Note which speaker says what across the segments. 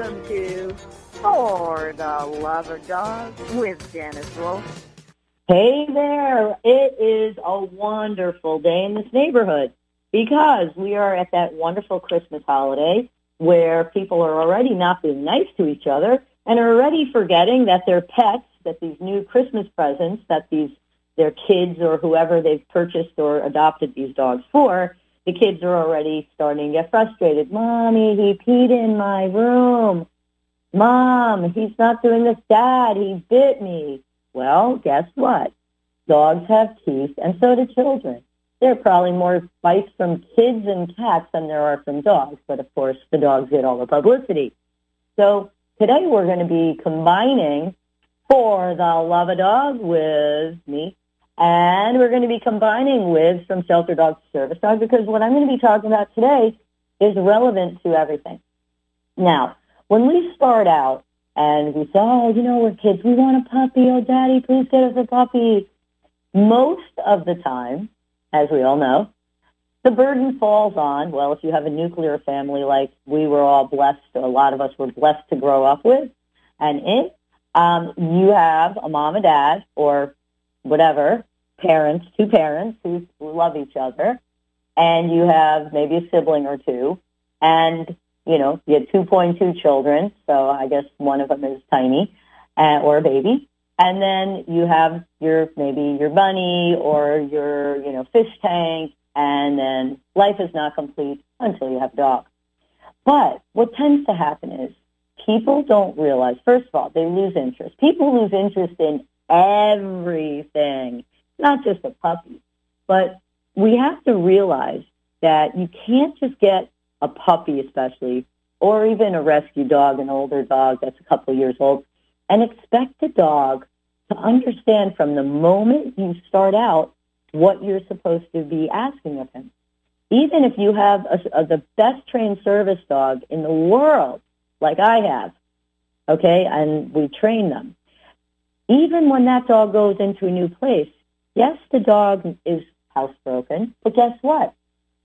Speaker 1: Welcome to For the Love of Dogs with Janice Wolf.
Speaker 2: Hey there. It is a wonderful day in this neighborhood because we are at that wonderful Christmas holiday where people are already not being nice to each other and are already forgetting that their pets, that these new Christmas presents, that these their kids or whoever they've purchased or adopted these dogs for, the kids are already starting to get frustrated. Mommy, he peed in my room. Mom, he's not doing this. Dad, he bit me. Well, guess what? Dogs have teeth, and so do children. There are probably more bites from kids and cats than there are from dogs, but of course the dogs get all the publicity. So today we're going to be combining for the love of dog with me and we're going to be combining with from Shelter Dog to Service Dog because what I'm going to be talking about today is relevant to everything. Now, when we start out and we say, oh, you know, we're kids, we want a puppy. Oh, daddy, please get us a puppy. Most of the time, as we all know, the burden falls on, well, if you have a nuclear family like we were all blessed, a lot of us were blessed to grow up with, and in, um, you have a mom and dad or whatever parents, two parents who love each other, and you have maybe a sibling or two, and you know you have 2.2 children, so I guess one of them is tiny uh, or a baby, and then you have your maybe your bunny or your you know fish tank, and then life is not complete until you have a dog. But what tends to happen is people don't realize, first of all, they lose interest. People lose interest in everything not just a puppy. But we have to realize that you can't just get a puppy, especially, or even a rescue dog, an older dog that's a couple years old, and expect the dog to understand from the moment you start out what you're supposed to be asking of him. Even if you have a, a, the best trained service dog in the world, like I have, okay, and we train them, even when that dog goes into a new place, Yes, the dog is housebroken, but guess what?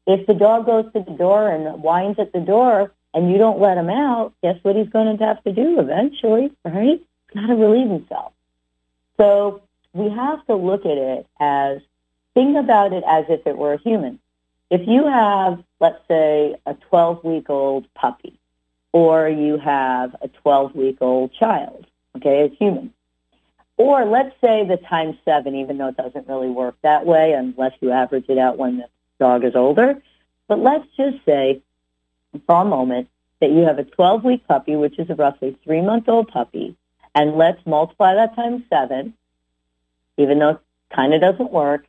Speaker 2: If the dog goes to the door and whines at the door and you don't let him out, guess what he's going to have to do eventually, right? Got to relieve himself. So we have to look at it as, think about it as if it were a human. If you have, let's say, a 12-week-old puppy, or you have a 12-week-old child, okay, a human, or let's say the times seven, even though it doesn't really work that way unless you average it out when the dog is older. But let's just say for a moment that you have a 12 week puppy, which is a roughly three month old puppy, and let's multiply that times seven, even though it kind of doesn't work.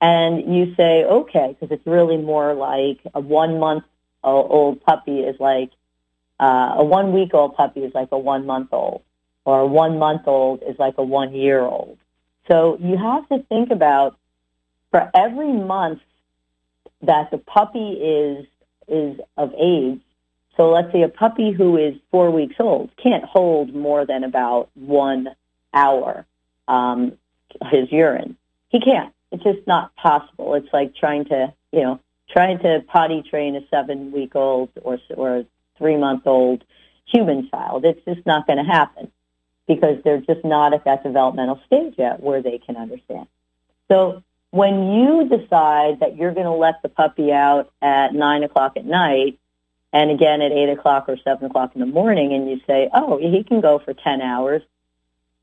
Speaker 2: And you say, okay, because it's really more like a one month old puppy is like, uh, a one week old puppy is like a one month old or a one month old is like a one year old. So you have to think about for every month that the puppy is is of age. So let's say a puppy who is four weeks old can't hold more than about one hour um, his urine. He can't. It's just not possible. It's like trying to, you know, trying to potty train a seven week old or or a three month old human child. It's just not going to happen because they're just not at that developmental stage yet where they can understand. So when you decide that you're going to let the puppy out at nine o'clock at night and again at eight o'clock or seven o'clock in the morning and you say, oh, he can go for 10 hours.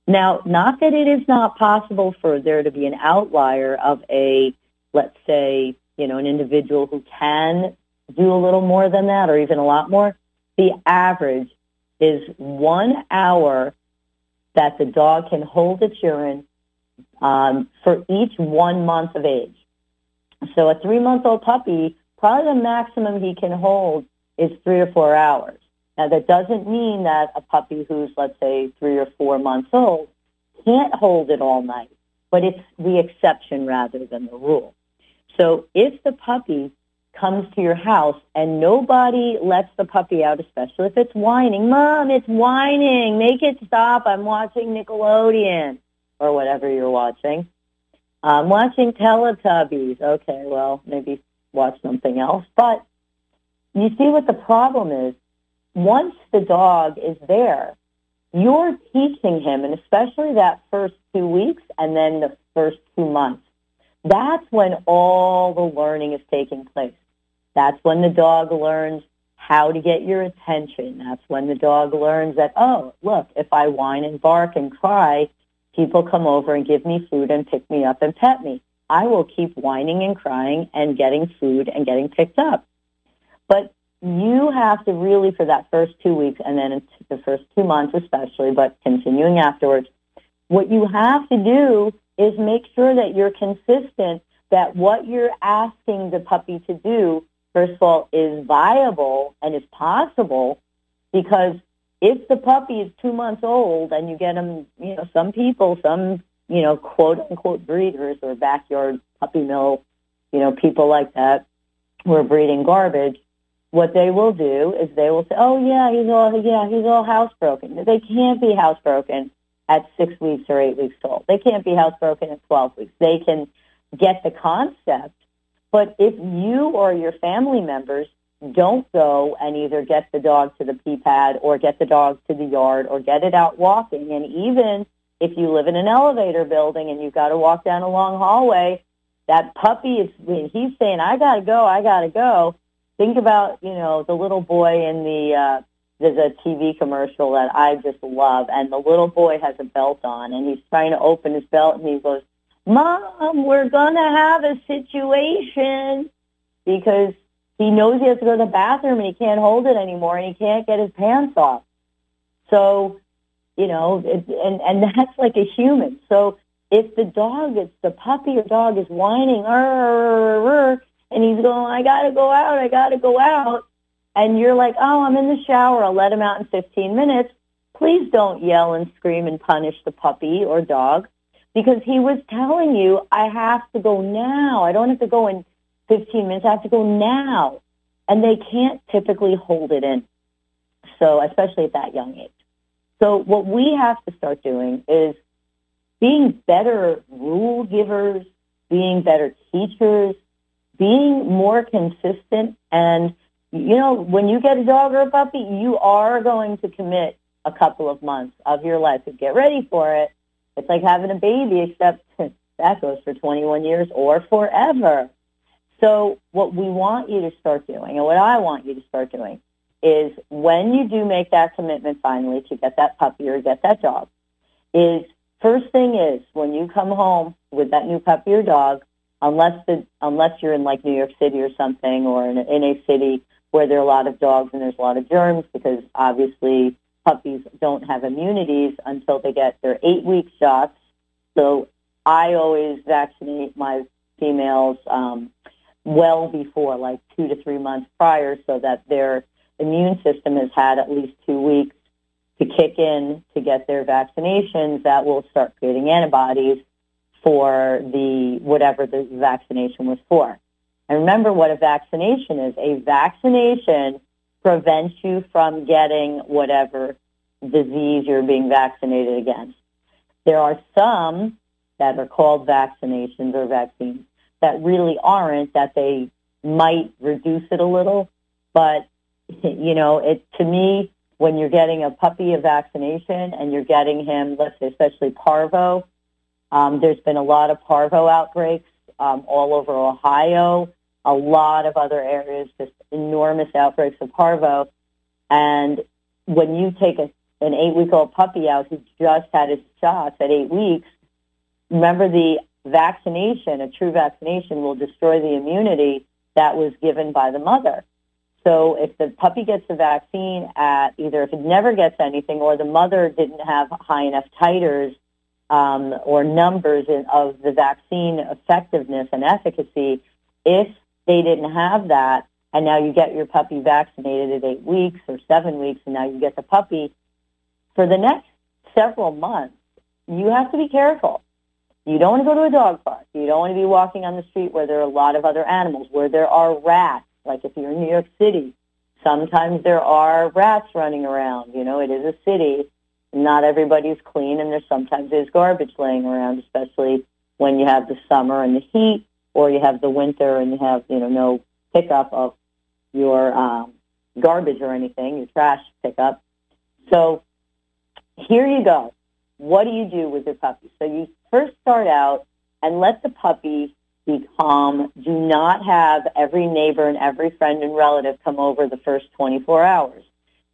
Speaker 2: Now, not that it is not possible for there to be an outlier of a, let's say, you know, an individual who can do a little more than that or even a lot more. The average is one hour that the dog can hold its urine um, for each one month of age. So a three-month-old puppy, probably the maximum he can hold is three or four hours. Now that doesn't mean that a puppy who's, let's say, three or four months old can't hold it all night, but it's the exception rather than the rule. So if the puppy comes to your house and nobody lets the puppy out, especially if it's whining. Mom, it's whining. Make it stop. I'm watching Nickelodeon or whatever you're watching. I'm watching Teletubbies. Okay, well, maybe watch something else. But you see what the problem is? once the dog is there, you're teaching him, and especially that first two weeks and then the first two months, that's when all the learning is taking place. That's when the dog learns how to get your attention. That's when the dog learns that, oh, look, if I whine and bark and cry, people come over and give me food and pick me up and pet me. I will keep whining and crying and getting food and getting picked up. But you have to really, for that first two weeks and then the first two months especially, but continuing afterwards, what you have to do is make sure that you're consistent, that what you're asking the puppy to do, first of all, is viable and is possible because if the puppy is two months old and you get them, you know, some people, some, you know, quote unquote breeders or backyard puppy mill, you know, people like that who are breeding garbage, what they will do is they will say, oh yeah, he's all, yeah, he's all housebroken. They can't be housebroken at six weeks or eight weeks old. They can't be housebroken at 12 weeks. They can get the concept, but if you or your family members don't go and either get the dog to the pee pad or get the dog to the yard or get it out walking. And even if you live in an elevator building and you've got to walk down a long hallway, that puppy is, when he's saying, I got to go, I got to go. Think about, you know, the little boy in the, uh, there's a TV commercial that I just love, and the little boy has a belt on, and he's trying to open his belt, and he goes, Mom, we're going to have a situation because he knows he has to go to the bathroom and he can't hold it anymore and he can't get his pants off. So, you know, it, and and that's like a human. So if the dog, it's the puppy or dog is whining, and he's going, I gotta go out, I gotta go out, and you're like, oh, I'm in the shower, I'll let him out in 15 minutes. Please don't yell and scream and punish the puppy or dog because he was telling you, I have to go now. I don't have to go in 15 minutes. I have to go now. And they can't typically hold it in. So, especially at that young age. So, what we have to start doing is being better rule givers, being better teachers, being more consistent. And, you know, when you get a dog or a puppy, you are going to commit a couple of months of your life to get ready for it. It's like having a baby, except that goes for 21 years or forever. So what we want you to start doing, and what I want you to start doing, is when you do make that commitment finally to get that puppy or get that dog, is first thing is when you come home with that new puppy or dog, unless the unless you're in like New York City or something, or in a, in a city where there are a lot of dogs and there's a lot of germs, because obviously puppies don't have immunities until they get their eight week shots. So I always vaccinate my females um, well before, like two to three months prior, so that their immune system has had at least two weeks to kick in to get their vaccinations that will start creating antibodies for the whatever the vaccination was for. And remember what a vaccination is. A vaccination prevents you from getting whatever disease you're being vaccinated against. There are some that are called vaccinations or vaccines that really aren't, that they might reduce it a little. But, you know, it to me, when you're getting a puppy a vaccination and you're getting him, let's say, especially parvo, um, there's been a lot of parvo outbreaks um, all over Ohio, a lot of other areas, just enormous outbreaks of parvo. And when you take a, an eight-week-old puppy out who just had his shots at eight weeks, remember the vaccination, a true vaccination, will destroy the immunity that was given by the mother. So if the puppy gets the vaccine at either if it never gets anything or the mother didn't have high enough titers um, or numbers in, of the vaccine effectiveness and efficacy, if they didn't have that, and now you get your puppy vaccinated at eight weeks or seven weeks, and now you get the puppy for the next several months, you have to be careful you don't want to go to a dog park. You don't want to be walking on the street where there are a lot of other animals, where there are rats. Like if you're in New York City, sometimes there are rats running around. You know, it is a city. Not everybody's clean, and there's sometimes there's garbage laying around, especially when you have the summer and the heat, or you have the winter and you have you know no pickup of your um, garbage or anything, your trash pickup. So here you go. What do you do with your puppy? So you first start out and let the puppy be calm. Do not have every neighbor and every friend and relative come over the first 24 hours.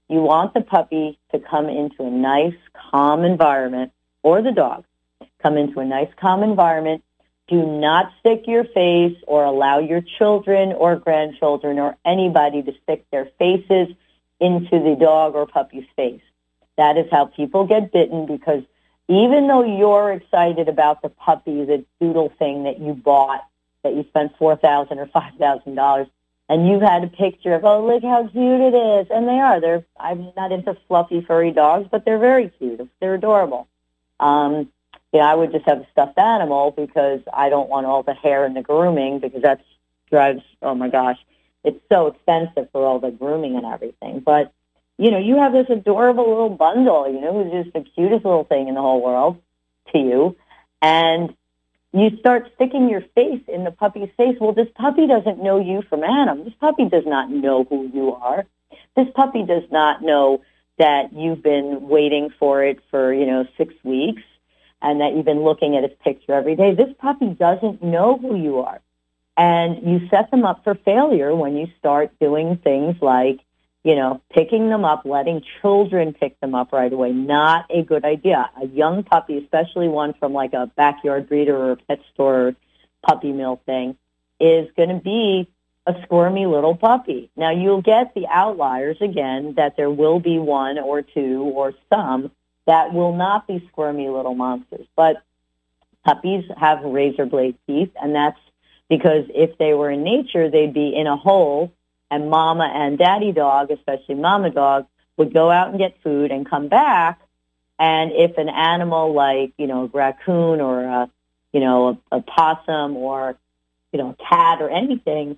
Speaker 2: You want the puppy to come into a nice, calm environment, or the dog, come into a nice, calm environment. Do not stick your face or allow your children or grandchildren or anybody to stick their faces into the dog or puppy's face. That is how people get bitten because even though you're excited about the puppy, the doodle thing that you bought, that you spent four thousand or five thousand dollars, and you've had a picture of, oh, look how cute it is, and they are. They're I'm not into fluffy furry dogs, but they're very cute. They're adorable. Um, yeah, I would just have a stuffed animal because I don't want all the hair and the grooming because that drives. Oh my gosh, it's so expensive for all the grooming and everything. But you know, you have this adorable little bundle, you know, who's just the cutest little thing in the whole world to you. And you start sticking your face in the puppy's face. Well, this puppy doesn't know you from Adam. This puppy does not know who you are. This puppy does not know that you've been waiting for it for, you know, six weeks and that you've been looking at his picture every day. This puppy doesn't know who you are. And you set them up for failure when you start doing things like you know, picking them up, letting children pick them up right away, not a good idea. A young puppy, especially one from like a backyard breeder or a pet store puppy mill thing, is going to be a squirmy little puppy. Now you'll get the outliers again that there will be one or two or some that will not be squirmy little monsters. But puppies have razor blade teeth and that's because if they were in nature, they'd be in a hole and mama and daddy dog, especially mama dog, would go out and get food and come back. And if an animal like, you know, a raccoon or a, you know, a, a possum or, you know, a cat or anything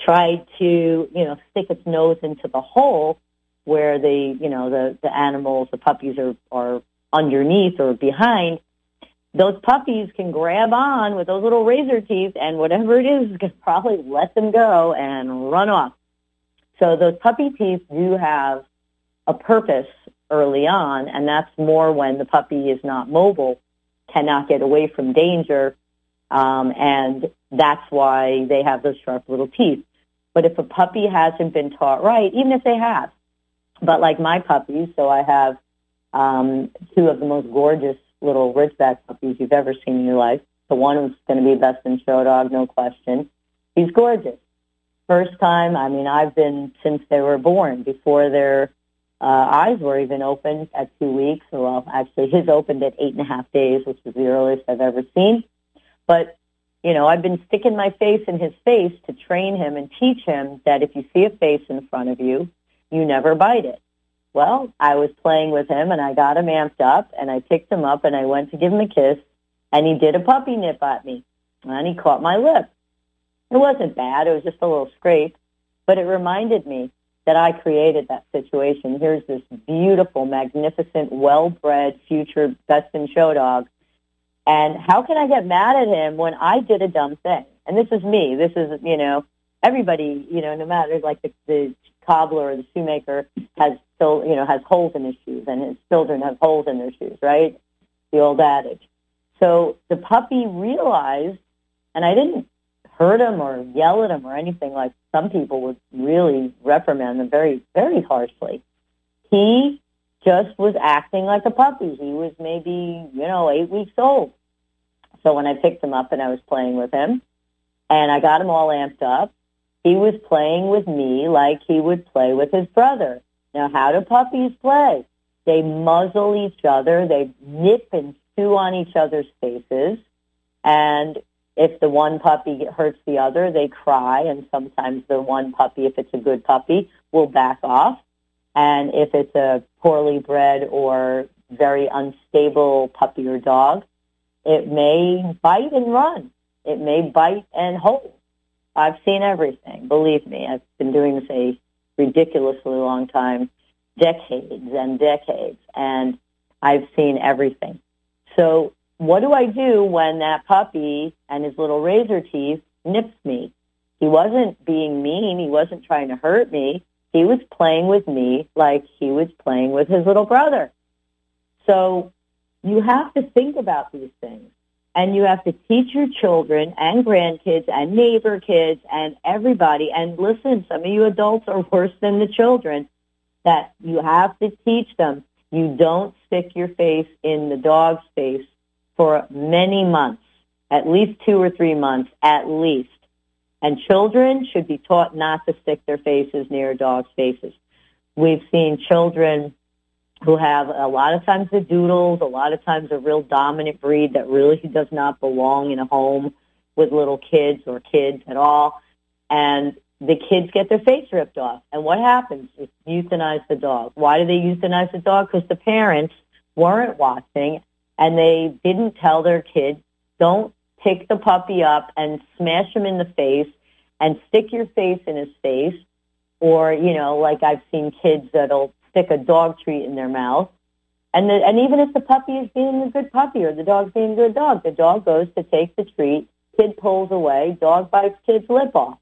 Speaker 2: tried to, you know, stick its nose into the hole where the, you know, the, the animals, the puppies are, are underneath or behind, those puppies can grab on with those little razor teeth and whatever it is can probably let them go and run off. So those puppy teeth do have a purpose early on, and that's more when the puppy is not mobile, cannot get away from danger, um, and that's why they have those sharp little teeth. But if a puppy hasn't been taught right, even if they have, but like my puppies, so I have um, two of the most gorgeous little Ridgeback puppies you've ever seen in your life. The one who's going to be best in show dog, no question. He's gorgeous first time, I mean, I've been since they were born, before their uh, eyes were even opened at two weeks. Well, actually, his opened at eight and a half days, which is the earliest I've ever seen. But, you know, I've been sticking my face in his face to train him and teach him that if you see a face in front of you, you never bite it. Well, I was playing with him and I got him amped up and I picked him up and I went to give him a kiss and he did a puppy nip at me and he caught my lip. It wasn't bad. It was just a little scrape, but it reminded me that I created that situation. Here's this beautiful, magnificent, well-bred, future best in show dog. And how can I get mad at him when I did a dumb thing? And this is me. This is, you know, everybody, you know, no matter like the, the cobbler or the shoemaker has still, you know, has holes in his shoes and his children have holes in their shoes, right? The old adage. So the puppy realized, and I didn't hurt him or yell at him or anything like some people would really reprimand them very, very harshly. He just was acting like a puppy. He was maybe, you know, eight weeks old. So when I picked him up and I was playing with him and I got him all amped up, he was playing with me like he would play with his brother. Now, how do puppies play? They muzzle each other. They nip and chew on each other's faces. And if the one puppy hurts the other, they cry, and sometimes the one puppy, if it's a good puppy, will back off. And if it's a poorly bred or very unstable puppy or dog, it may bite and run. It may bite and hold. I've seen everything. Believe me, I've been doing this a ridiculously long time, decades and decades, and I've seen everything. So what do I do when that puppy and his little razor teeth nips me? He wasn't being mean. He wasn't trying to hurt me. he was playing with me like he was playing with his little brother. So you have to think about these things and you have to teach your children and grandkids and neighbor kids and everybody. And listen, some of you adults are worse than the children that you have to teach them. You don't stick your face in the dog's face for many months, at least two or three months, at least. And children should be taught not to stick their faces near dogs' faces. We've seen children who have a lot of times the doodles, a lot of times a real dominant breed that really does not belong in a home with little kids or kids at all. And the kids get their face ripped off. And what happens? You euthanize the dog. Why do they euthanize the dog? Because the parents weren't watching and they didn't tell their kids, don't pick the puppy up and smash him in the face and stick your face in his face. Or, you know, like I've seen kids that'll stick a dog treat in their mouth. And, the, and even if the puppy is being a good puppy or the dog's being a good dog, the dog goes to take the treat, kid pulls away, dog bites kid's lip off.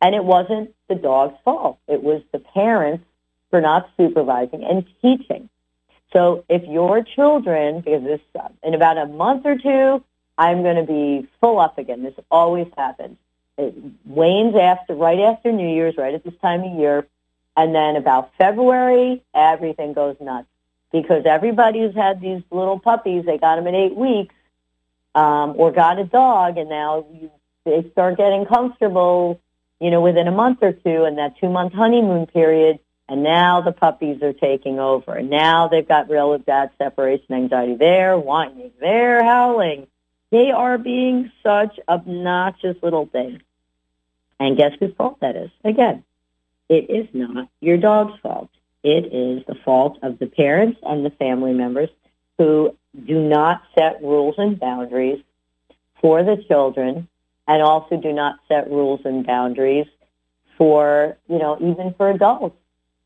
Speaker 2: And it wasn't the dog's fault. It was the parents for not supervising and teaching. So if your children, because this, in about a month or two, I'm going to be full up again. This always happens. It wanes after, right after New Year's, right at this time of year. And then about February, everything goes nuts because everybody who's had these little puppies, they got them at eight weeks, um, or got a dog, and now you, they start getting comfortable, you know, within a month or two, and that two month honeymoon period, and now the puppies are taking over, and now they've got real bad separation anxiety. They're whining, they're howling, they are being such obnoxious little things. And guess whose fault that is? Again, it is not your dog's fault. It is the fault of the parents and the family members who do not set rules and boundaries for the children and also do not set rules and boundaries for, you know, even for adults.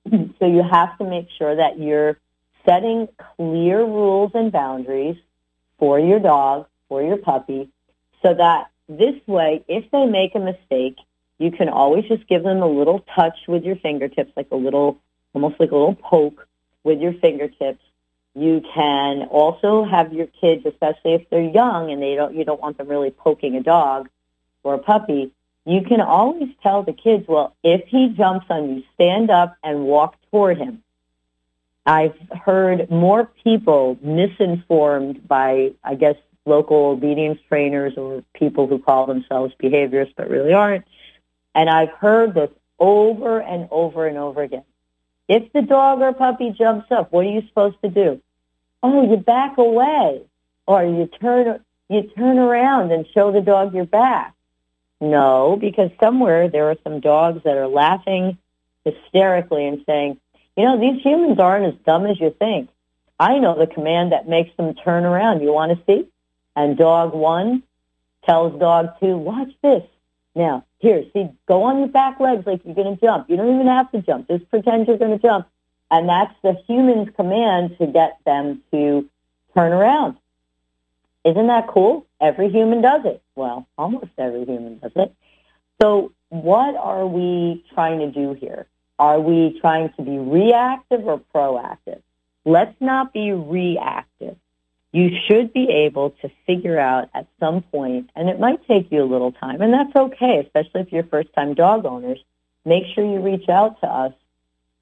Speaker 2: so you have to make sure that you're setting clear rules and boundaries for your dog, for your puppy, so that this way, if they make a mistake, you can always just give them a little touch with your fingertips, like a little, almost like a little poke with your fingertips. You can also have your kids, especially if they're young and they don't, you don't want them really poking a dog or a puppy. You can always tell the kids, well, if he jumps on you, stand up and walk toward him. I've heard more people misinformed by, I guess, local obedience trainers or people who call themselves behaviorists but really aren't and I've heard this over and over and over again. If the dog or puppy jumps up, what are you supposed to do? Oh, you back away or you turn, you turn around and show the dog your back. No, because somewhere there are some dogs that are laughing hysterically and saying, you know, these humans aren't as dumb as you think. I know the command that makes them turn around. You want to see? And dog one tells dog two, watch this. Now, here, see, go on your back legs like you're going to jump. You don't even have to jump. Just pretend you're going to jump. And that's the human's command to get them to turn around. Isn't that cool? Every human does it. Well, almost every human does it. So what are we trying to do here? Are we trying to be reactive or proactive? Let's not be reactive you should be able to figure out at some point, and it might take you a little time, and that's okay, especially if you're first-time dog owners. Make sure you reach out to us.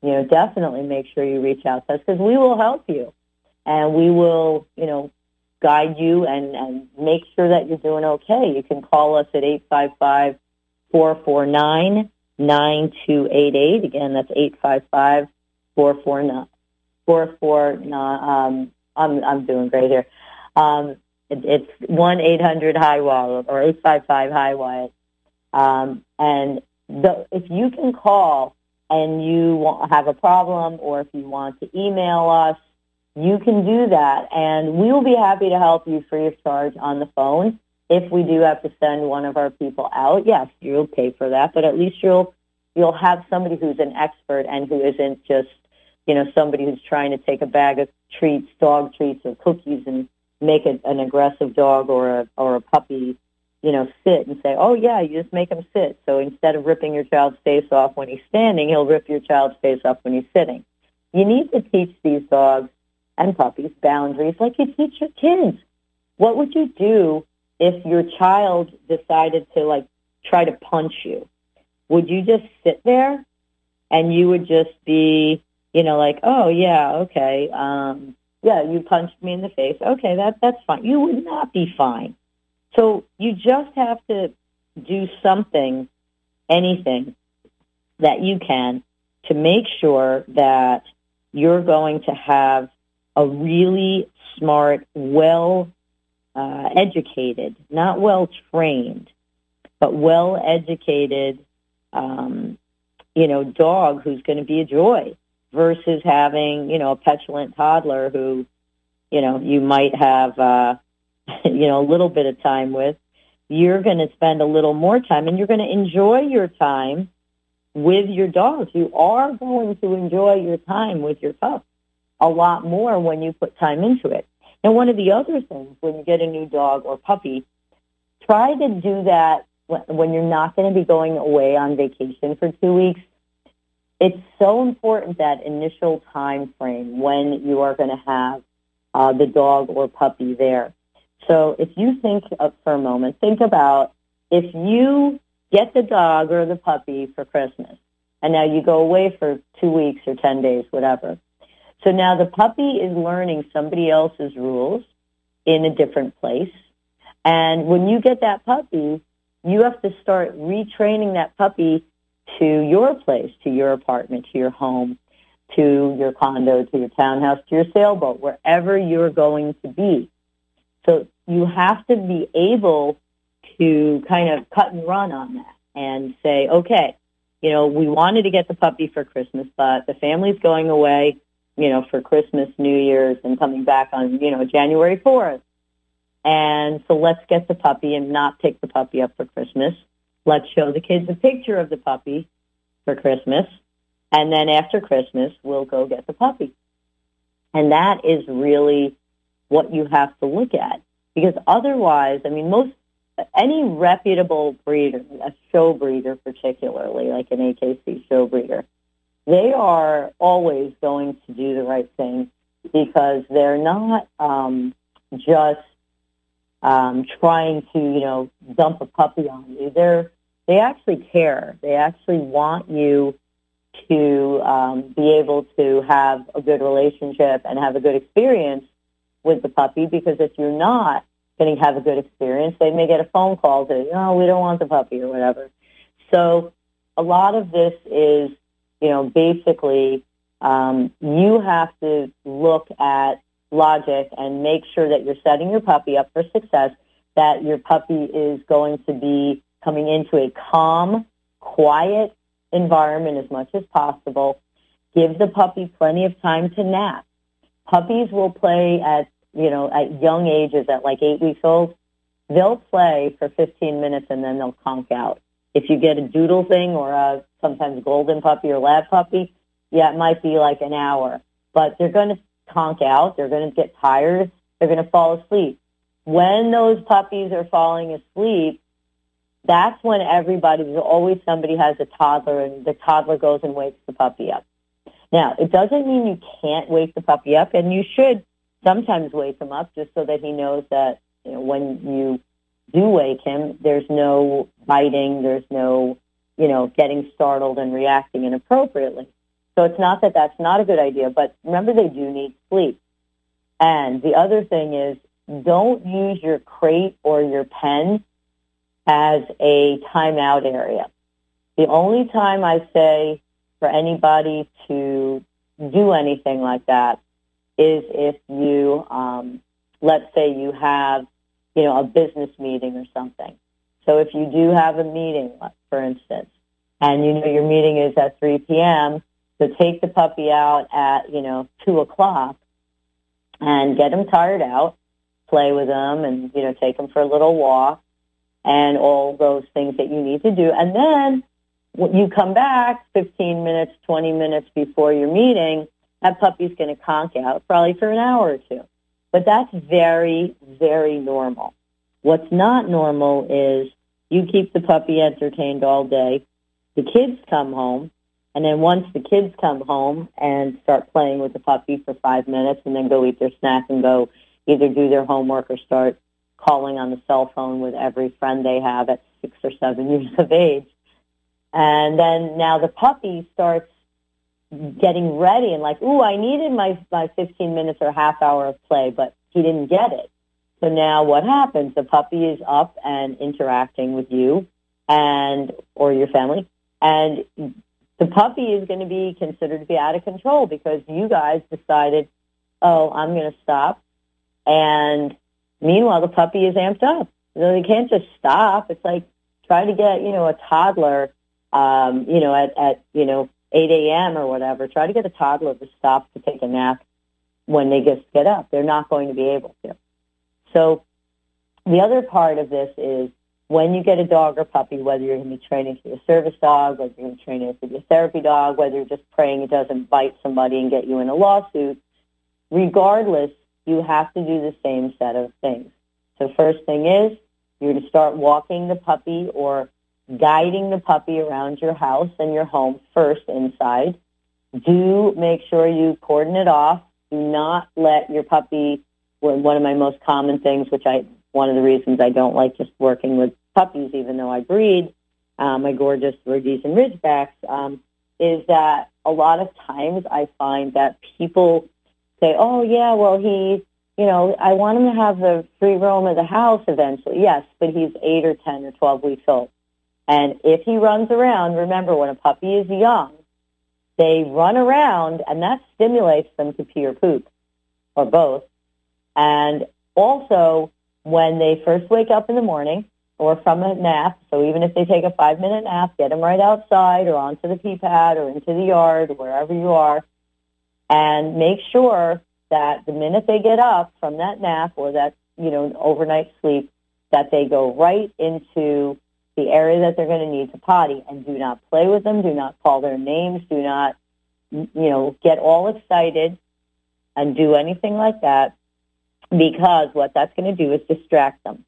Speaker 2: You know, definitely make sure you reach out to us because we will help you, and we will, you know, guide you and, and make sure that you're doing okay. You can call us at eight five five four four nine nine two eight eight. Again, that's eight five five four four nine four four nine. Um, I'm I'm doing great here. Um, it, it's one eight hundred high wall or eight five five high wall, um, and the, if you can call and you have a problem or if you want to email us, you can do that, and we will be happy to help you free of charge on the phone. If we do have to send one of our people out, yes, you'll pay for that, but at least you'll you'll have somebody who's an expert and who isn't just you know, somebody who's trying to take a bag of treats, dog treats or cookies and make it an aggressive dog or a, or a puppy you know, sit and say, oh yeah, you just make him sit. So instead of ripping your child's face off when he's standing, he'll rip your child's face off when he's sitting. You need to teach these dogs and puppies boundaries like you teach your kids. What would you do if your child decided to like try to punch you? Would you just sit there and you would just be, you know, like, oh yeah, okay, um, yeah, you punched me in the face. Okay, that that's fine. You would not be fine. So you just have to do something, anything that you can to make sure that you're going to have a really smart, well uh, educated, not well trained, but well educated, um, you know, dog who's going to be a joy versus having, you know, a petulant toddler who, you know, you might have, uh, you know, a little bit of time with. You're going to spend a little more time and you're going to enjoy your time with your dogs. You are going to enjoy your time with your pup a lot more when you put time into it. And one of the other things when you get a new dog or puppy, try to do that when you're not going to be going away on vacation for two weeks. It's so important that initial time frame when you are going to have uh, the dog or puppy there. So if you think of, for a moment, think about if you get the dog or the puppy for Christmas, and now you go away for two weeks or 10 days, whatever. So now the puppy is learning somebody else's rules in a different place. And when you get that puppy, you have to start retraining that puppy to your place, to your apartment, to your home, to your condo, to your townhouse, to your sailboat, wherever you're going to be. So you have to be able to kind of cut and run on that and say, okay, you know, we wanted to get the puppy for Christmas, but the family's going away you know, for Christmas, New Year's, and coming back on, you know, January 4th. And so let's get the puppy and not pick the puppy up for Christmas. Let's show the kids a picture of the puppy for Christmas. And then after Christmas, we'll go get the puppy. And that is really what you have to look at. Because otherwise, I mean, most, any reputable breeder, a show breeder particularly, like an AKC show breeder, they are always going to do the right thing because they're not um, just um, trying to, you know, dump a puppy on you. They're they actually care. They actually want you to um, be able to have a good relationship and have a good experience with the puppy because if you're not going to have a good experience, they may get a phone call to, oh, we don't want the puppy or whatever. So a lot of this is you know, basically, um, you have to look at logic and make sure that you're setting your puppy up for success, that your puppy is going to be coming into a calm, quiet environment as much as possible. Give the puppy plenty of time to nap. Puppies will play at, you know, at young ages, at like eight weeks old. They'll play for 15 minutes and then they'll conk out. If you get a doodle thing or a sometimes golden puppy or lab puppy, yeah, it might be like an hour. But they're going to conk out. They're going to get tired. They're going to fall asleep. When those puppies are falling asleep, that's when everybody, there's always somebody has a toddler and the toddler goes and wakes the puppy up. Now, it doesn't mean you can't wake the puppy up and you should sometimes wake him up just so that he knows that you know, when you do wake him, there's no biting, there's no, you know, getting startled and reacting inappropriately. So it's not that that's not a good idea, but remember they do need sleep. And the other thing is don't use your crate or your pen as a timeout area. The only time I say for anybody to do anything like that is if you, um, let's say you have you know, a business meeting or something. So if you do have a meeting, for instance, and you know your meeting is at 3 p.m., so take the puppy out at, you know, 2 o'clock and get him tired out, play with him and, you know, take him for a little walk and all those things that you need to do. And then when you come back 15 minutes, 20 minutes before your meeting, that puppy's going to conk out probably for an hour or two. But that's very, very normal. What's not normal is you keep the puppy entertained all day. The kids come home, and then once the kids come home and start playing with the puppy for five minutes and then go eat their snack and go either do their homework or start calling on the cell phone with every friend they have at six or seven years of age. And then now the puppy starts getting ready and like, ooh, I needed my, my 15 minutes or half hour of play, but he didn't get it. So now what happens? The puppy is up and interacting with you and, or your family. And the puppy is going to be considered to be out of control because you guys decided, oh, I'm going to stop. And meanwhile, the puppy is amped up. You they can't just stop. It's like try to get, you know, a toddler, um, you know, at, at, you know, 8 a.m. or whatever, try to get a toddler to stop to take a nap when they just get up. They're not going to be able to. So the other part of this is when you get a dog or puppy, whether you're going to be training be a service dog, whether you're going to train it for a therapy dog, whether you're just praying it doesn't bite somebody and get you in a lawsuit, regardless, you have to do the same set of things. So first thing is you're going to start walking the puppy or guiding the puppy around your house and your home first inside. Do make sure you cordon it off. Do not let your puppy, one of my most common things, which I, one of the reasons I don't like just working with puppies, even though I breed uh, my gorgeous Rhodesian Ridgebacks, um, is that a lot of times I find that people say, oh, yeah, well, he, you know, I want him to have the free roam of the house eventually. Yes, but he's 8 or 10 or 12 weeks old. And if he runs around, remember when a puppy is young, they run around and that stimulates them to pee or poop or both. And also when they first wake up in the morning or from a nap, so even if they take a five minute nap, get them right outside or onto the pee pad or into the yard, wherever you are, and make sure that the minute they get up from that nap or that, you know, overnight sleep, that they go right into the area that they're going to need to potty. And do not play with them, do not call their names, do not, you know, get all excited and do anything like that. Because what that's going to do is distract them.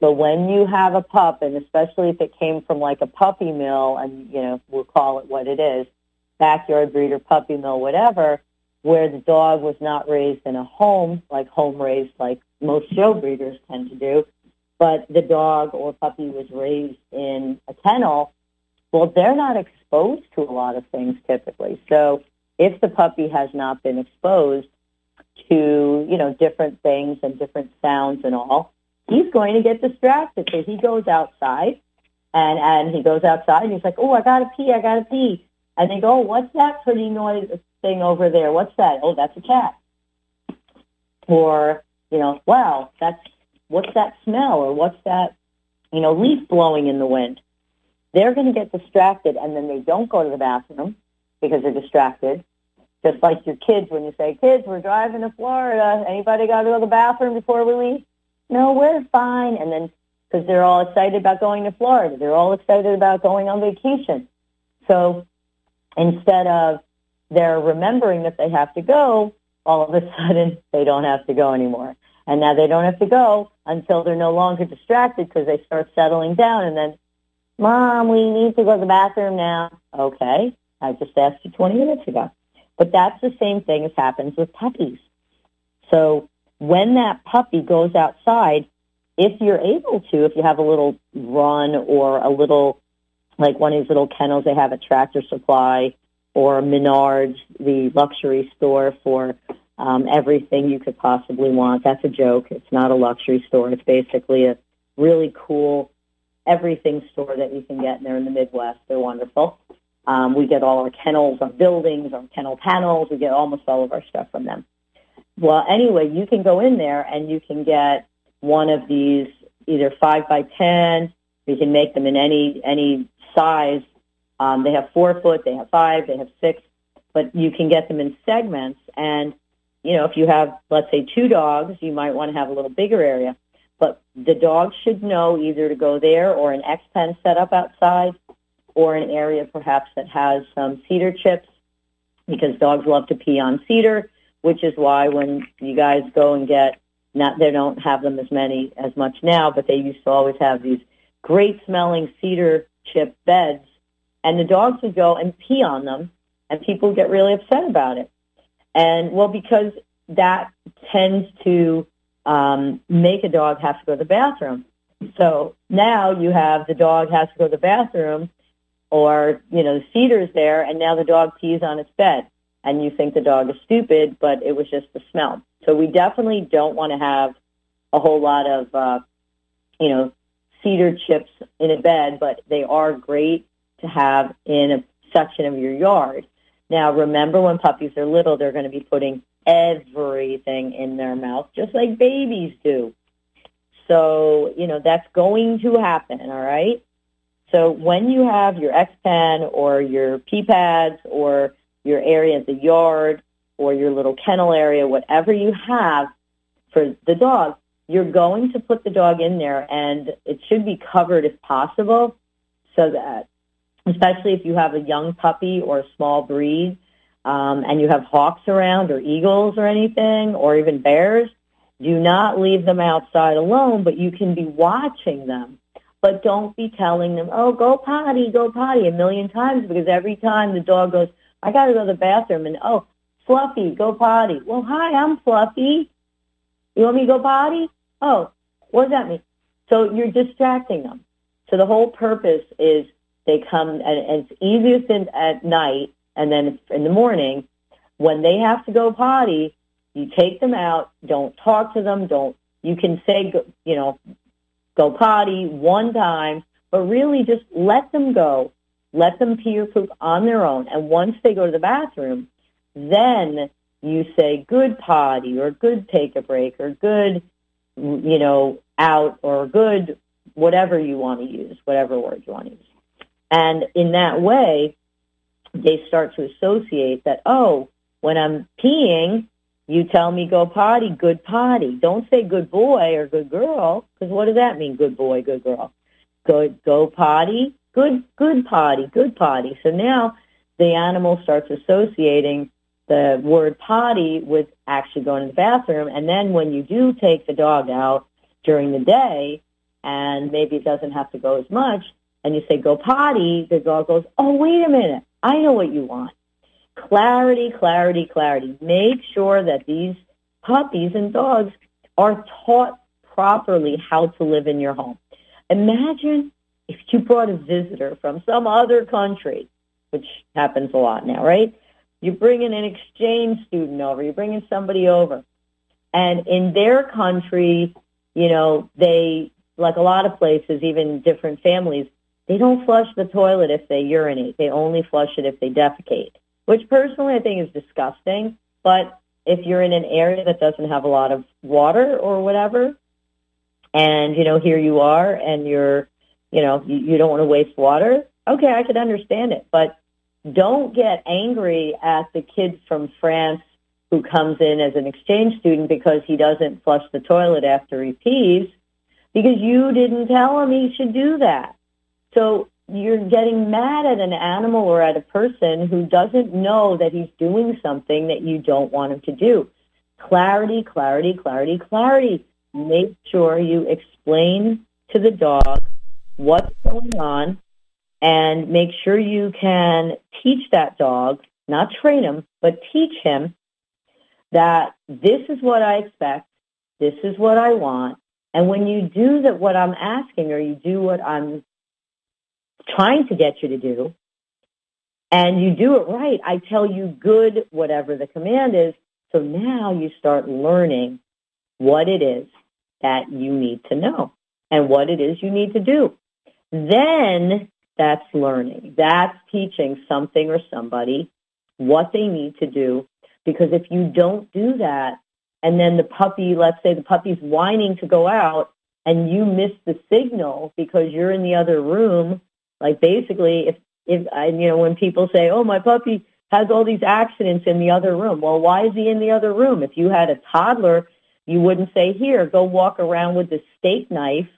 Speaker 2: So when you have a pup, and especially if it came from like a puppy mill, and you know we'll call it what it is, backyard breeder, puppy mill, whatever, where the dog was not raised in a home, like home raised, like most show breeders tend to do, but the dog or puppy was raised in a kennel, well, they're not exposed to a lot of things typically. So if the puppy has not been exposed to, you know, different things and different sounds and all, he's going to get distracted. So he goes outside and, and he goes outside and he's like, oh, I got to pee, I got to pee. And they go, what's that pretty noise thing over there? What's that? Oh, that's a cat. Or, you know, wow, that's what's that smell or what's that, you know, leaf blowing in the wind. They're going to get distracted and then they don't go to the bathroom because they're distracted. Just like your kids when you say, kids, we're driving to Florida. Anybody got to go to the bathroom before we leave? No, we're fine. And then because they're all excited about going to Florida. They're all excited about going on vacation. So instead of they're remembering that they have to go, all of a sudden they don't have to go anymore. And now they don't have to go until they're no longer distracted because they start settling down and then, Mom, we need to go to the bathroom now. Okay, I just asked you 20 minutes ago. But that's the same thing as happens with puppies. So when that puppy goes outside, if you're able to, if you have a little run or a little, like one of these little kennels they have at Tractor Supply or Menards, the luxury store for um, everything you could possibly want. That's a joke. It's not a luxury store. It's basically a really cool everything store that you can get in there in the Midwest. They're wonderful. Um, we get all our kennels, our buildings, our kennel panels. We get almost all of our stuff from them. Well, anyway, you can go in there and you can get one of these either five by ten. You can make them in any any size. Um, they have four foot, they have five, they have six, but you can get them in segments. And you know, if you have, let's say, two dogs, you might want to have a little bigger area. But the dog should know either to go there or an X pen set up outside or an area perhaps that has some cedar chips because dogs love to pee on cedar, which is why when you guys go and get Not they don't have them as many as much now, but they used to always have these great smelling cedar chip beds, and the dogs would go and pee on them, and people get really upset about it. And well, because that tends to um, make a dog have to go to the bathroom. So now you have the dog has to go to the bathroom, or you know the cedar's there, and now the dog pees on its bed, and you think the dog is stupid, but it was just the smell. So we definitely don't want to have a whole lot of uh, you know cedar chips in a bed, but they are great to have in a section of your yard. Now, remember when puppies are little, they're going to be putting everything in their mouth, just like babies do. So, you know, that's going to happen, all right? So when you have your X-Pen or your pee pads or your area of the yard or your little kennel area, whatever you have for the dog, you're going to put the dog in there and it should be covered if possible so that, especially if you have a young puppy or a small breed, um, and you have hawks around or eagles or anything, or even bears, do not leave them outside alone, but you can be watching them. But don't be telling them, oh, go potty, go potty a million times because every time the dog goes, I got to go to the bathroom and, oh, Fluffy, go potty. Well, hi, I'm Fluffy. You want me to go potty? Oh, what does that mean? So you're distracting them. So the whole purpose is they come, and, and it's easiest in, at night and then in the morning, when they have to go potty, you take them out. Don't talk to them. Don't. You can say, you know, go potty one time, but really just let them go. Let them pee or poop on their own. And once they go to the bathroom, then you say good potty or good take a break or good, you know, out or good whatever you want to use, whatever word you want to use. And in that way, they start to associate that, oh, when I'm peeing, you tell me go potty, good potty. Don't say good boy or good girl, because what does that mean, good boy, good girl? Good, go potty, good, good potty, good potty. So now the animal starts associating the word potty with actually going to the bathroom. And then when you do take the dog out during the day, and maybe it doesn't have to go as much, and you say go potty, the dog goes, oh, wait a minute. I know what you want. Clarity, clarity, clarity. Make sure that these puppies and dogs are taught properly how to live in your home. Imagine if you brought a visitor from some other country, which happens a lot now, right? You bring in an exchange student over, you bring in somebody over, and in their country, you know, they, like a lot of places, even different families, they don't flush the toilet if they urinate. They only flush it if they defecate, which personally I think is disgusting. But if you're in an area that doesn't have a lot of water or whatever, and you know here you are and you're, you know, you, you don't want to waste water, okay, I could understand it. But don't get angry at the kid from France who comes in as an exchange student because he doesn't flush the toilet after he pees because you didn't tell him he should do that. So you're getting mad at an animal or at a person who doesn't know that he's doing something that you don't want him to do. Clarity, clarity, clarity, clarity. Make sure you explain to the dog what's going on and make sure you can teach that dog, not train him, but teach him that this is what I expect, this is what I want, and when you do that what I'm asking or you do what I'm trying to get you to do, and you do it right, I tell you good, whatever the command is. So now you start learning what it is that you need to know and what it is you need to do. Then that's learning. That's teaching something or somebody what they need to do. Because if you don't do that, and then the puppy, let's say the puppy's whining to go out, and you miss the signal because you're in the other room like basically, if if I, you know, when people say, "Oh, my puppy has all these accidents in the other room," well, why is he in the other room? If you had a toddler, you wouldn't say, "Here, go walk around with the steak knife."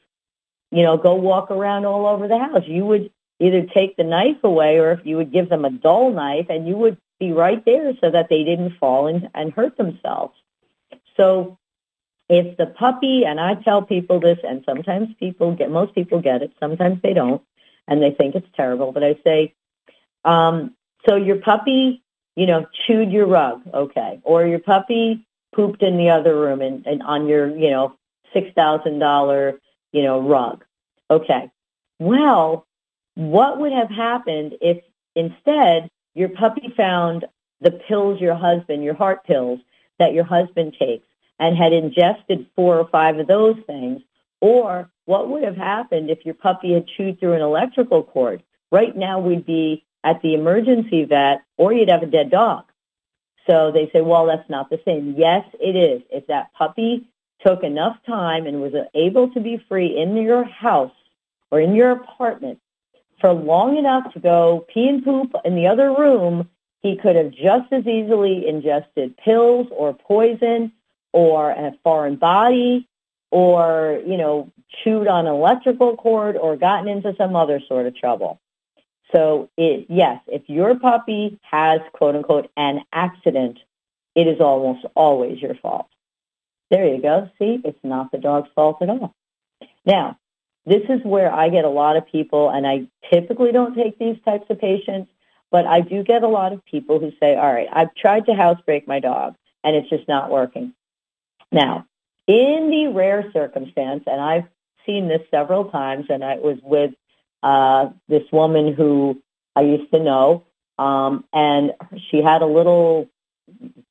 Speaker 2: You know, go walk around all over the house. You would either take the knife away, or if you would give them a dull knife, and you would be right there so that they didn't fall and, and hurt themselves. So if the puppy, and I tell people this, and sometimes people get, most people get it, sometimes they don't, and they think it's terrible, but I say, um, so your puppy, you know, chewed your rug, okay, or your puppy pooped in the other room and, and on your, you know, $6,000, you know, rug. Okay. Well, what would have happened if instead your puppy found the pills your husband, your heart pills that your husband takes and had ingested four or five of those things? Or what would have happened if your puppy had chewed through an electrical cord? Right now we'd be at the emergency vet or you'd have a dead dog. So they say, well, that's not the same. Yes, it is. If that puppy took enough time and was able to be free in your house or in your apartment for long enough to go pee and poop in the other room, he could have just as easily ingested pills or poison or a foreign body or, you know, chewed on electrical cord or gotten into some other sort of trouble. So it, yes, if your puppy has quote unquote an accident, it is almost always your fault. There you go. See, it's not the dog's fault at all. Now, this is where I get a lot of people, and I typically don't take these types of patients, but I do get a lot of people who say, all right, I've tried to housebreak my dog, and it's just not working. Now, in the rare circumstance, and I've seen this several times, and I was with uh, this woman who I used to know, um, and she had a little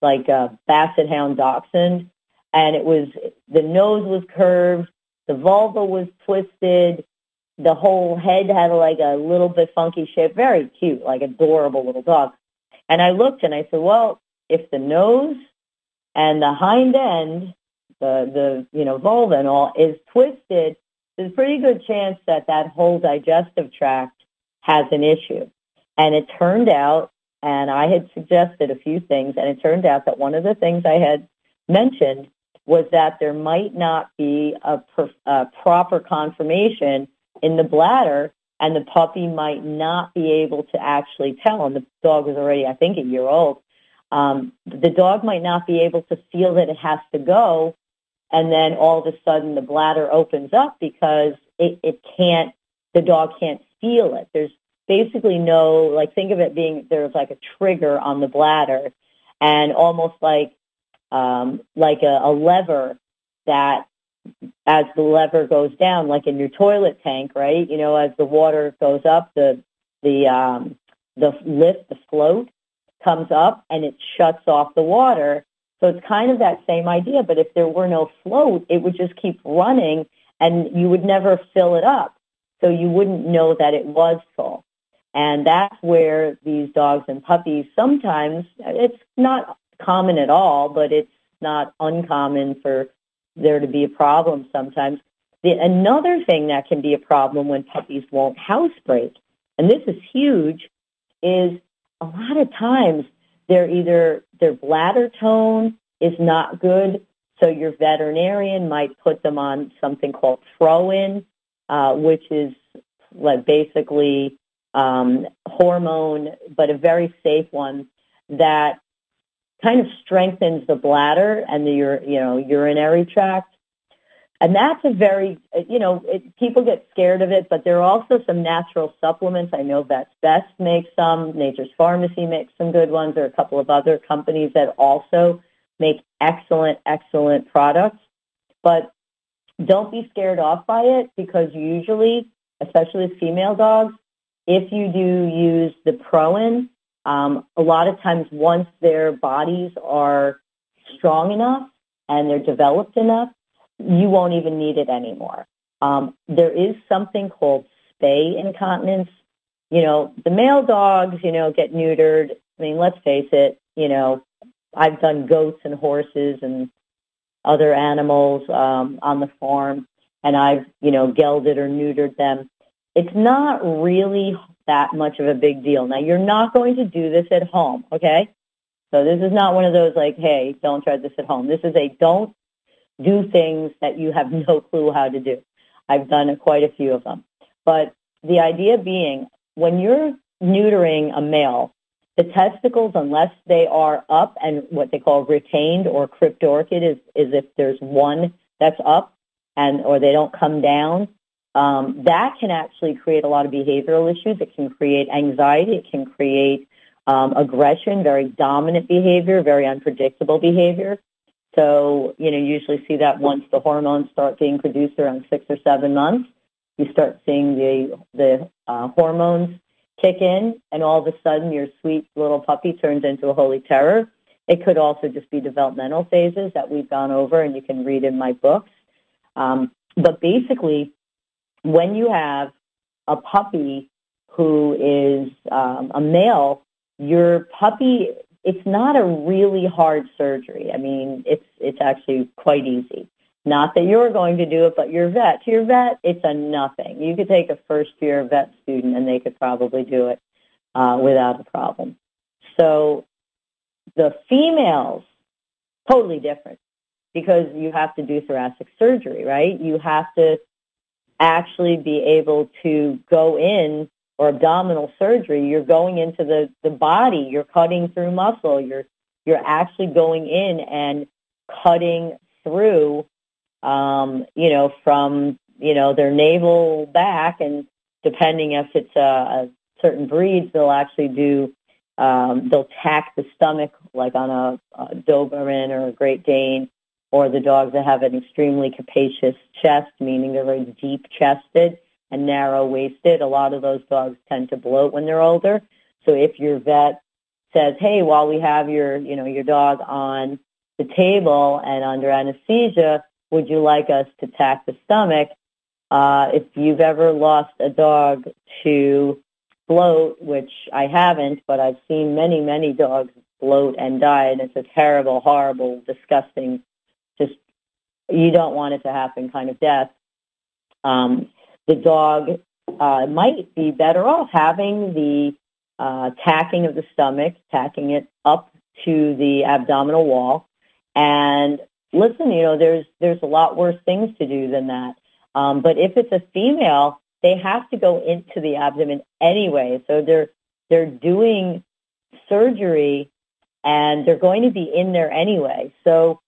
Speaker 2: like a basset hound dachshund, and it was the nose was curved, the vulva was twisted, the whole head had like a little bit funky shape, very cute, like adorable little dog. And I looked and I said, well, if the nose and the hind end, the the you know vulva and all is twisted, there's a pretty good chance that that whole digestive tract has an issue. And it turned out, and I had suggested a few things, and it turned out that one of the things I had mentioned was that there might not be a, a proper conformation in the bladder, and the puppy might not be able to actually tell. And the dog was already, I think, a year old. Um, the dog might not be able to feel that it has to go and then all of a sudden the bladder opens up because it, it can't, the dog can't feel it. There's basically no, like think of it being, there's like a trigger on the bladder and almost like, um, like a, a lever that as the lever goes down, like in your toilet tank, right? You know, as the water goes up, the, the, um, the lift, the float comes up and it shuts off the water so it's kind of that same idea, but if there were no float, it would just keep running and you would never fill it up. So you wouldn't know that it was full. And that's where these dogs and puppies sometimes, it's not common at all, but it's not uncommon for there to be a problem sometimes. The, another thing that can be a problem when puppies won't housebreak, and this is huge, is a lot of times they're either their bladder tone is not good, so your veterinarian might put them on something called Proin, uh, which is like basically um, hormone, but a very safe one that kind of strengthens the bladder and the you know urinary tract and that's a very, you know, it, people get scared of it, but there are also some natural supplements. I know Vets Best makes some, Nature's Pharmacy makes some good ones. There are a couple of other companies that also make excellent, excellent products. But don't be scared off by it because usually, especially with female dogs, if you do use the Proin, um, a lot of times once their bodies are strong enough and they're developed enough, you won't even need it anymore. Um, there is something called spay incontinence. You know, the male dogs, you know, get neutered. I mean, let's face it, you know, I've done goats and horses and other animals um, on the farm, and I've, you know, gelded or neutered them. It's not really that much of a big deal. Now, you're not going to do this at home, okay? So this is not one of those like, hey, don't try this at home. This is a don't do things that you have no clue how to do. I've done quite a few of them. But the idea being, when you're neutering a male, the testicles, unless they are up and what they call retained or cryptorchid is, is if there's one that's up and or they don't come down, um, that can actually create a lot of behavioral issues. It can create anxiety. It can create um, aggression, very dominant behavior, very unpredictable behavior. So, you know, you usually see that once the hormones start being produced around six or seven months, you start seeing the the uh, hormones kick in, and all of a sudden your sweet little puppy turns into a holy terror. It could also just be developmental phases that we've gone over, and you can read in my books. Um, but basically, when you have a puppy who is um, a male, your puppy, it's not a really hard surgery. I mean, it's it's actually quite easy. Not that you're going to do it, but your vet. To your vet, it's a nothing. You could take a first year vet student and they could probably do it uh, without a problem. So the females, totally different because you have to do thoracic surgery, right? You have to actually be able to go in or abdominal surgery, you're going into the, the body, you're cutting through muscle, you're you're actually going in and cutting through um, you know, from, you know, their navel back and depending if it's a, a certain breeds, they'll actually do um, they'll tack the stomach like on a, a Doberman or a Great Dane or the dogs that have an extremely capacious chest, meaning they're very deep chested and narrow waisted. A lot of those dogs tend to bloat when they're older. So if your vet says, hey, while we have your, you know, your dog on the table and under anesthesia, would you like us to tack the stomach? Uh, if you've ever lost a dog to bloat, which I haven't, but I've seen many, many dogs bloat and die, and it's a terrible, horrible, disgusting you don't want it to happen kind of death. Um, the dog uh, might be better off having the uh, tacking of the stomach, tacking it up to the abdominal wall. And listen, you know, there's there's a lot worse things to do than that. Um, but if it's a female, they have to go into the abdomen anyway. So they're they're doing surgery and they're going to be in there anyway. So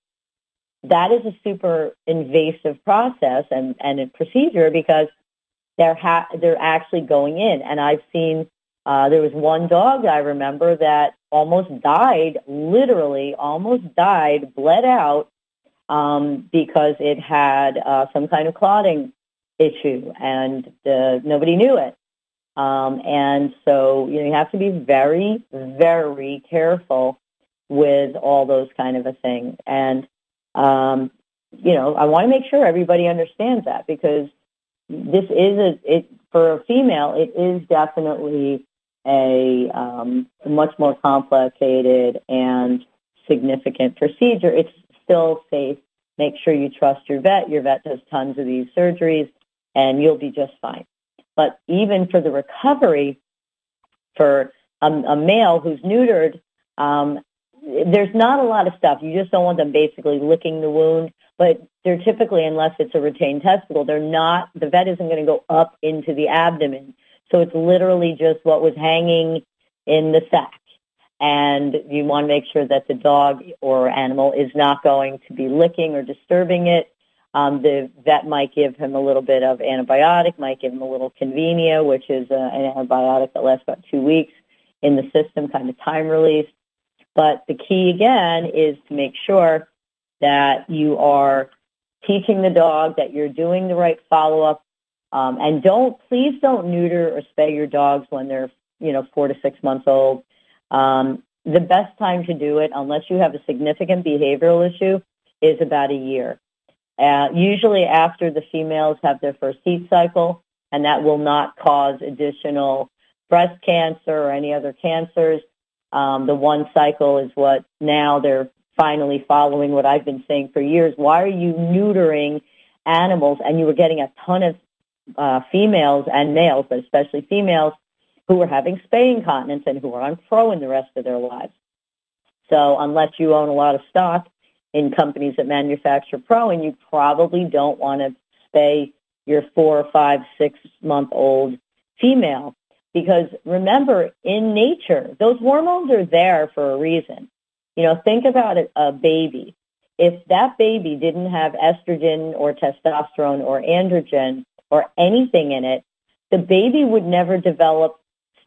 Speaker 2: that is a super invasive process and, and a procedure because they're ha- they're actually going in. And I've seen uh, there was one dog I remember that almost died, literally almost died, bled out um, because it had uh, some kind of clotting issue, and uh, nobody knew it. Um, and so you know you have to be very, very careful with all those kind of a thing. And um, you know, I want to make sure everybody understands that because this is a it for a female. It is definitely a um, much more complicated and significant procedure. It's still safe. Make sure you trust your vet. Your vet does tons of these surgeries, and you'll be just fine. But even for the recovery, for a, a male who's neutered, um, there's not a lot of stuff. You just don't want them basically licking the wound. But they're typically, unless it's a retained testicle, they're not. The vet isn't going to go up into the abdomen. So it's literally just what was hanging in the sac. And you want to make sure that the dog or animal is not going to be licking or disturbing it. Um, the vet might give him a little bit of antibiotic, might give him a little convenia, which is uh, an antibiotic that lasts about two weeks in the system, kind of time release. But the key again is to make sure that you are teaching the dog that you're doing the right follow up. Um, and don't, please don't neuter or spay your dogs when they're, you know, four to six months old. Um, the best time to do it, unless you have a significant behavioral issue, is about a year. Uh, usually after the females have their first heat cycle, and that will not cause additional breast cancer or any other cancers. Um, the one cycle is what now they're finally following what I've been saying for years. Why are you neutering animals? And you were getting a ton of uh, females and males, but especially females, who were having spay incontinence and who are on Proin the rest of their lives. So unless you own a lot of stock in companies that manufacture pro, and you probably don't want to spay your four, five, six month old female. Because remember, in nature, those hormones are there for a reason. You know, think about it, a baby. If that baby didn't have estrogen or testosterone or androgen or anything in it, the baby would never develop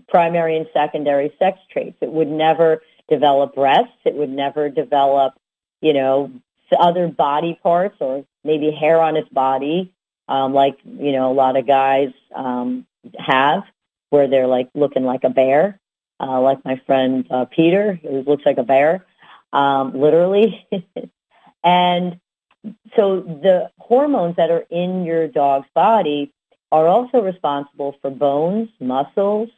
Speaker 2: primary and secondary sex traits. It would never develop breasts. It would never develop, you know, other body parts or maybe hair on its body, um, like, you know, a lot of guys um, have, where they're like looking like a bear, uh, like my friend uh, Peter, who looks like a bear, um, literally. and so the hormones that are in your dog's body are also responsible for bones, muscles,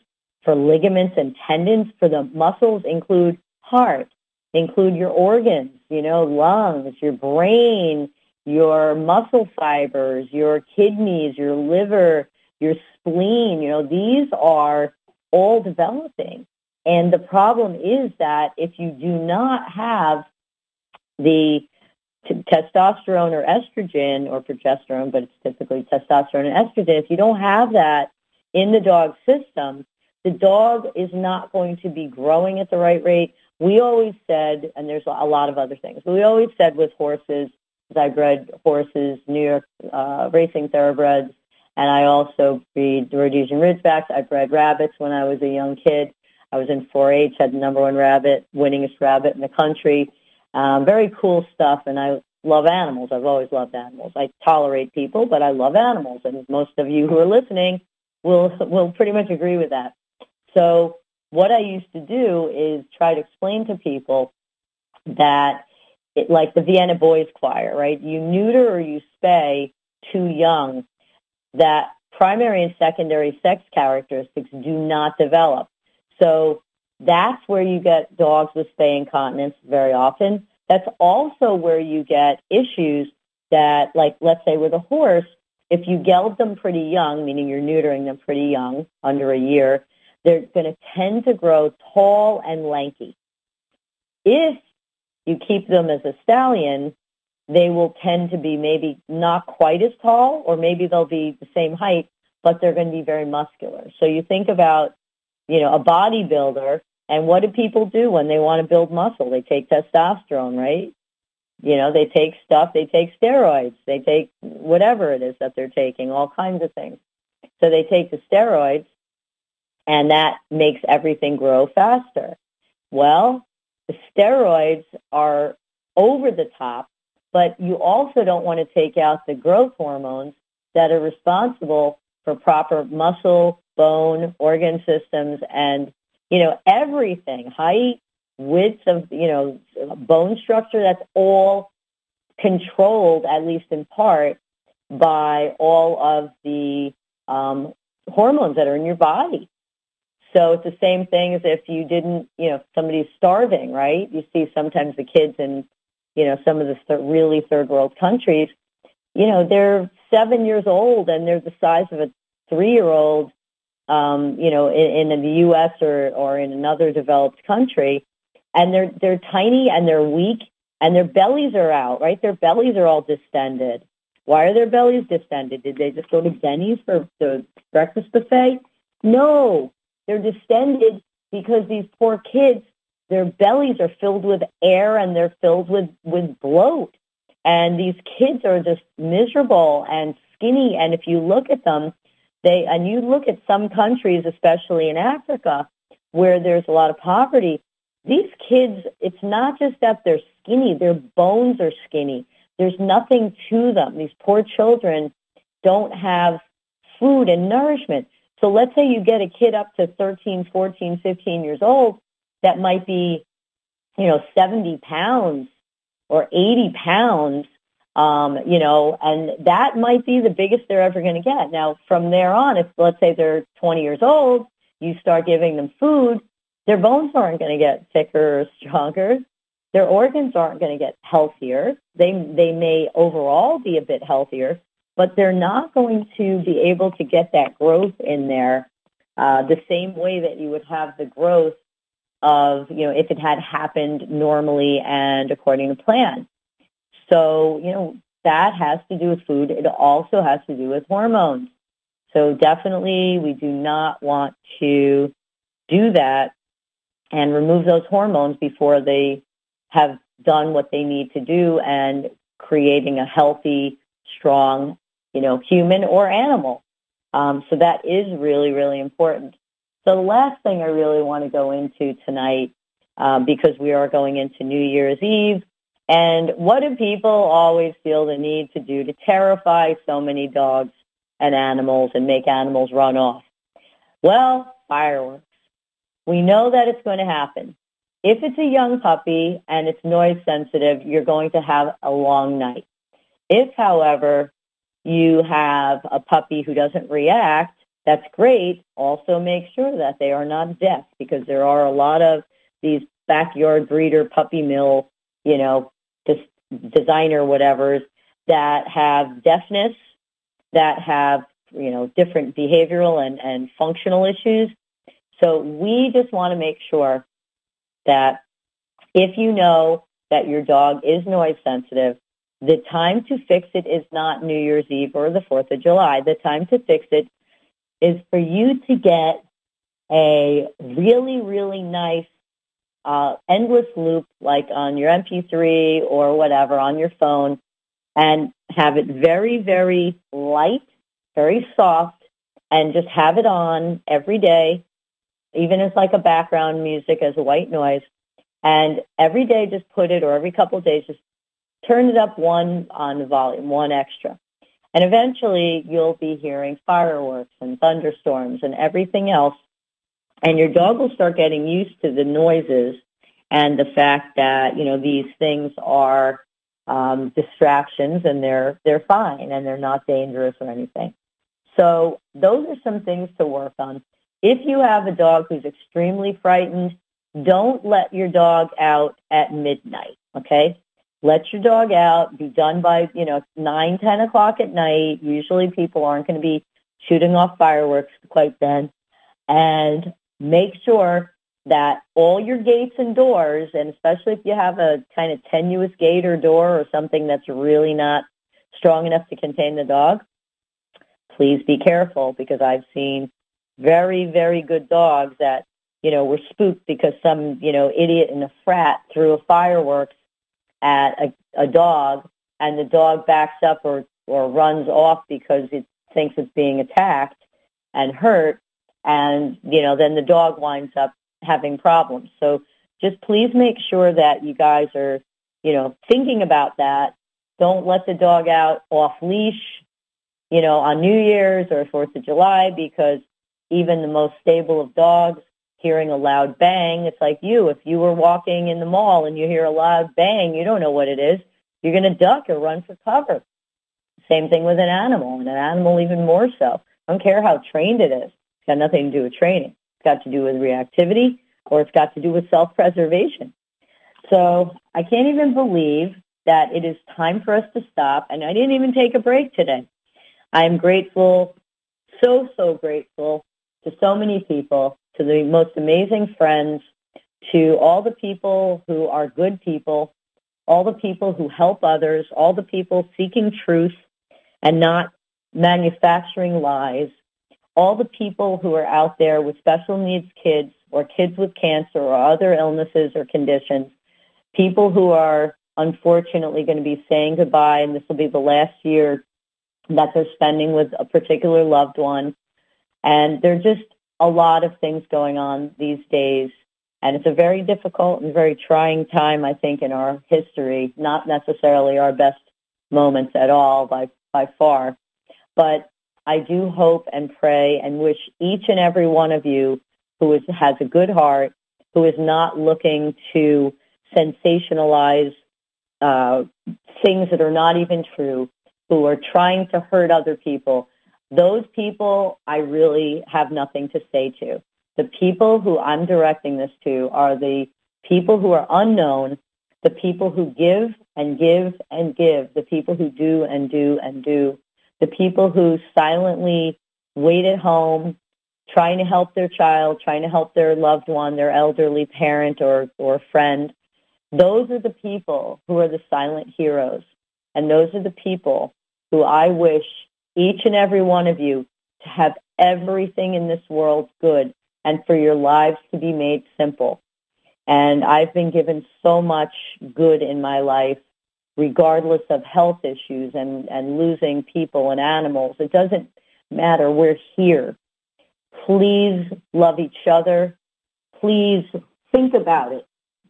Speaker 2: for ligaments and tendons. For the muscles include heart, include your organs, you know, lungs, your brain, your muscle fibers, your kidneys, your liver, your spleen, you know, these are all developing. And the problem is that if you do not have the t- testosterone or estrogen or progesterone, but it's typically testosterone and estrogen, if you don't have that in the dog system, the dog is not going to be growing at the right rate. We always said, and there's a lot of other things, but we always said with horses, I bred horses, New York uh, racing thoroughbreds, and I also breed Rhodesian Ridgebacks. I bred rabbits when I was a young kid. I was in 4-H, had the number one rabbit, winningest rabbit in the country. Um, very cool stuff, and I love animals. I've always loved animals. I tolerate people, but I love animals, and most of you who are listening will will pretty much agree with that. So what I used to do is try to explain to people that, it, like the Vienna Boys Choir, right? You neuter or you spay too young, that primary and secondary sex characteristics do not develop. So that's where you get dogs with spay incontinence very often. That's also where you get issues that, like, let's say with a horse, if you geld them pretty young, meaning you're neutering them pretty young, under a year, they're going to tend to grow tall and lanky. If you keep them as a stallion, they will tend to be maybe not quite as tall, or maybe they'll be the same height, but they're going to be very muscular. So you think about, you know, a bodybuilder, and what do people do when they want to build muscle? They take testosterone, right? You know, they take stuff, they take steroids, they take whatever it is that they're taking, all kinds of things. So they take the steroids and that makes everything grow faster. Well, the steroids are over the top, but you also don't want to take out the growth hormones that are responsible for proper muscle, bone, organ systems, and, you know, everything, height, width of, you know, bone structure, that's all controlled, at least in part, by all of the um, hormones that are in your body. So it's the same thing as if you didn't, you know, somebody's starving, right? You see sometimes the kids in, you know, some of the th- really third world countries, you know, they're seven years old and they're the size of a three year old, um, you know, in, in the U.S. or, or in another developed country. And they're, they're tiny and they're weak and their bellies are out, right? Their bellies are all distended. Why are their bellies distended? Did they just go to Denny's for the breakfast buffet? No, they're distended because these poor kids, their bellies are filled with air and they're filled with, with bloat. And these kids are just miserable and skinny. And if you look at them, they, and you look at some countries, especially in Africa, where there's a lot of poverty, these kids, it's not just that they're skinny, their bones are skinny. There's nothing to them. These poor children don't have food and nourishment. So let's say you get a kid up to 13, 14, 15 years old that might be, you know, 70 pounds or 80 pounds, um, you know, and that might be the biggest they're ever going to get. Now, from there on, if let's say they're 20 years old, you start giving them food, their bones aren't going to get thicker or stronger. Their organs aren't going to get healthier. They, they may overall be a bit healthier, but they're not going to be able to get that growth in there uh, the same way that you would have the growth of, you know, if it had happened normally and according to plan. So, you know, that has to do with food. It also has to do with hormones. So definitely we do not want to do that and remove those hormones before they have done what they need to do and creating a healthy, strong, you know, human or animal. Um, so that is really, really important. The last thing I really want to go into tonight, um, because we are going into New Year's Eve, and what do people always feel the need to do to terrify so many dogs and animals and make animals run off? Well, fireworks. We know that it's going to happen. If it's a young puppy and it's noise sensitive, you're going to have a long night. If, however, you have a puppy who doesn't react, that's great. Also make sure that they are not deaf because there are a lot of these backyard breeder puppy mill, you know, des- designer whatevers that have deafness, that have, you know, different behavioral and, and functional issues. So we just want to make sure that if you know that your dog is noise sensitive, the time to fix it is not New Year's Eve or the 4th of July. The time to fix it is for you to get a really, really nice uh, endless loop like on your MP3 or whatever on your phone and have it very, very light, very soft, and just have it on every day, even as like a background music as a white noise. And every day just put it, or every couple of days, just turn it up one on the volume, one extra. And eventually you'll be hearing fireworks and thunderstorms and everything else. And your dog will start getting used to the noises and the fact that, you know, these things are um, distractions and they're, they're fine and they're not dangerous or anything. So those are some things to work on. If you have a dog who's extremely frightened, don't let your dog out at midnight, okay? Let your dog out, be done by, you know, nine, ten o'clock at night. Usually people aren't going to be shooting off fireworks quite then. And make sure that all your gates and doors, and especially if you have a kind of tenuous gate or door or something that's really not strong enough to contain the dog, please be careful because I've seen very, very good dogs that, you know, were spooked because some, you know, idiot in a frat threw a fireworks at a, a dog and the dog backs up or, or runs off because it thinks it's being attacked and hurt and you know then the dog winds up having problems. So just please make sure that you guys are you know thinking about that. Don't let the dog out off leash you know on new year's or fourth of july because even the most stable of dogs hearing a loud bang. It's like you, if you were walking in the mall and you hear a loud bang, you don't know what it is. You're going to duck or run for cover. Same thing with an animal, and an animal even more so. I don't care how trained it is. It's got nothing to do with training. It's got to do with reactivity or it's got to do with self-preservation. So I can't even believe that it is time for us to stop, and I didn't even take a break today. I'm grateful, so, so grateful to so many people to the most amazing friends, to all the people who are good people, all the people who help others, all the people seeking truth and not manufacturing lies, all the people who are out there with special needs kids or kids with cancer or other illnesses or conditions, people who are unfortunately going to be saying goodbye and this will be the last year that they're spending with a particular loved one. And they're just a lot of things going on these days. And it's a very difficult and very trying time, I think, in our history, not necessarily our best moments at all by, by far. But I do hope and pray and wish each and every one of you who is, has a good heart, who is not looking to sensationalize uh, things that are not even true, who are trying to hurt other people, those people I really have nothing to say to. The people who I'm directing this to are the people who are unknown, the people who give and give and give, the people who do and do and do, the people who silently wait at home, trying to help their child, trying to help their loved one, their elderly parent or, or friend. Those are the people who are the silent heroes. And those are the people who I wish each and every one of you to have everything in this world good and for your lives to be made simple. And I've been given so much good in my life, regardless of health issues and, and losing people and animals. It doesn't matter. We're here. Please love each other. Please think about it.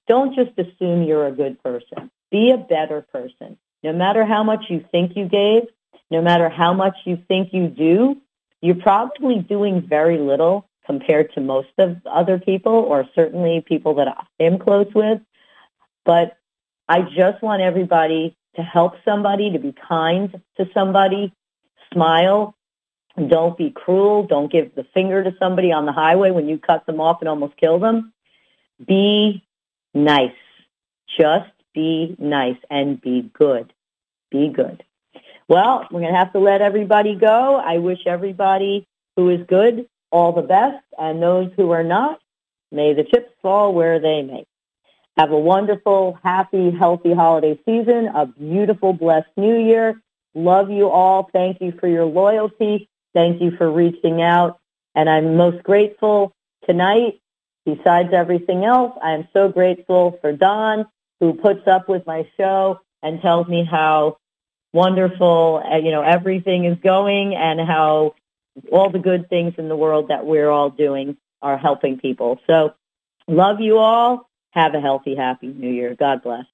Speaker 2: Don't just assume you're a good person. Be a better person. No matter how much you think you gave, no matter how much you think you do, you're probably doing very little compared to most of other people or certainly people that I'm close with. But I just want everybody to help somebody, to be kind to somebody, smile. Don't be cruel. Don't give the finger to somebody on the highway when you cut them off and almost kill them. Be nice. Just be nice and be good. Be good. Well, we're going to have to let everybody go. I wish everybody who is good all the best, and those who are not, may the chips fall where they may. Have a wonderful, happy, healthy holiday season, a beautiful, blessed new year. Love you all. Thank you for your loyalty. Thank you for reaching out. And I'm most grateful tonight. Besides everything else, I am so grateful for Don, who puts up with my show and tells me how wonderful, uh, you know, everything is going and how all the good things in the world that we're all doing are helping people. So love you all. Have a healthy, happy new year. God bless.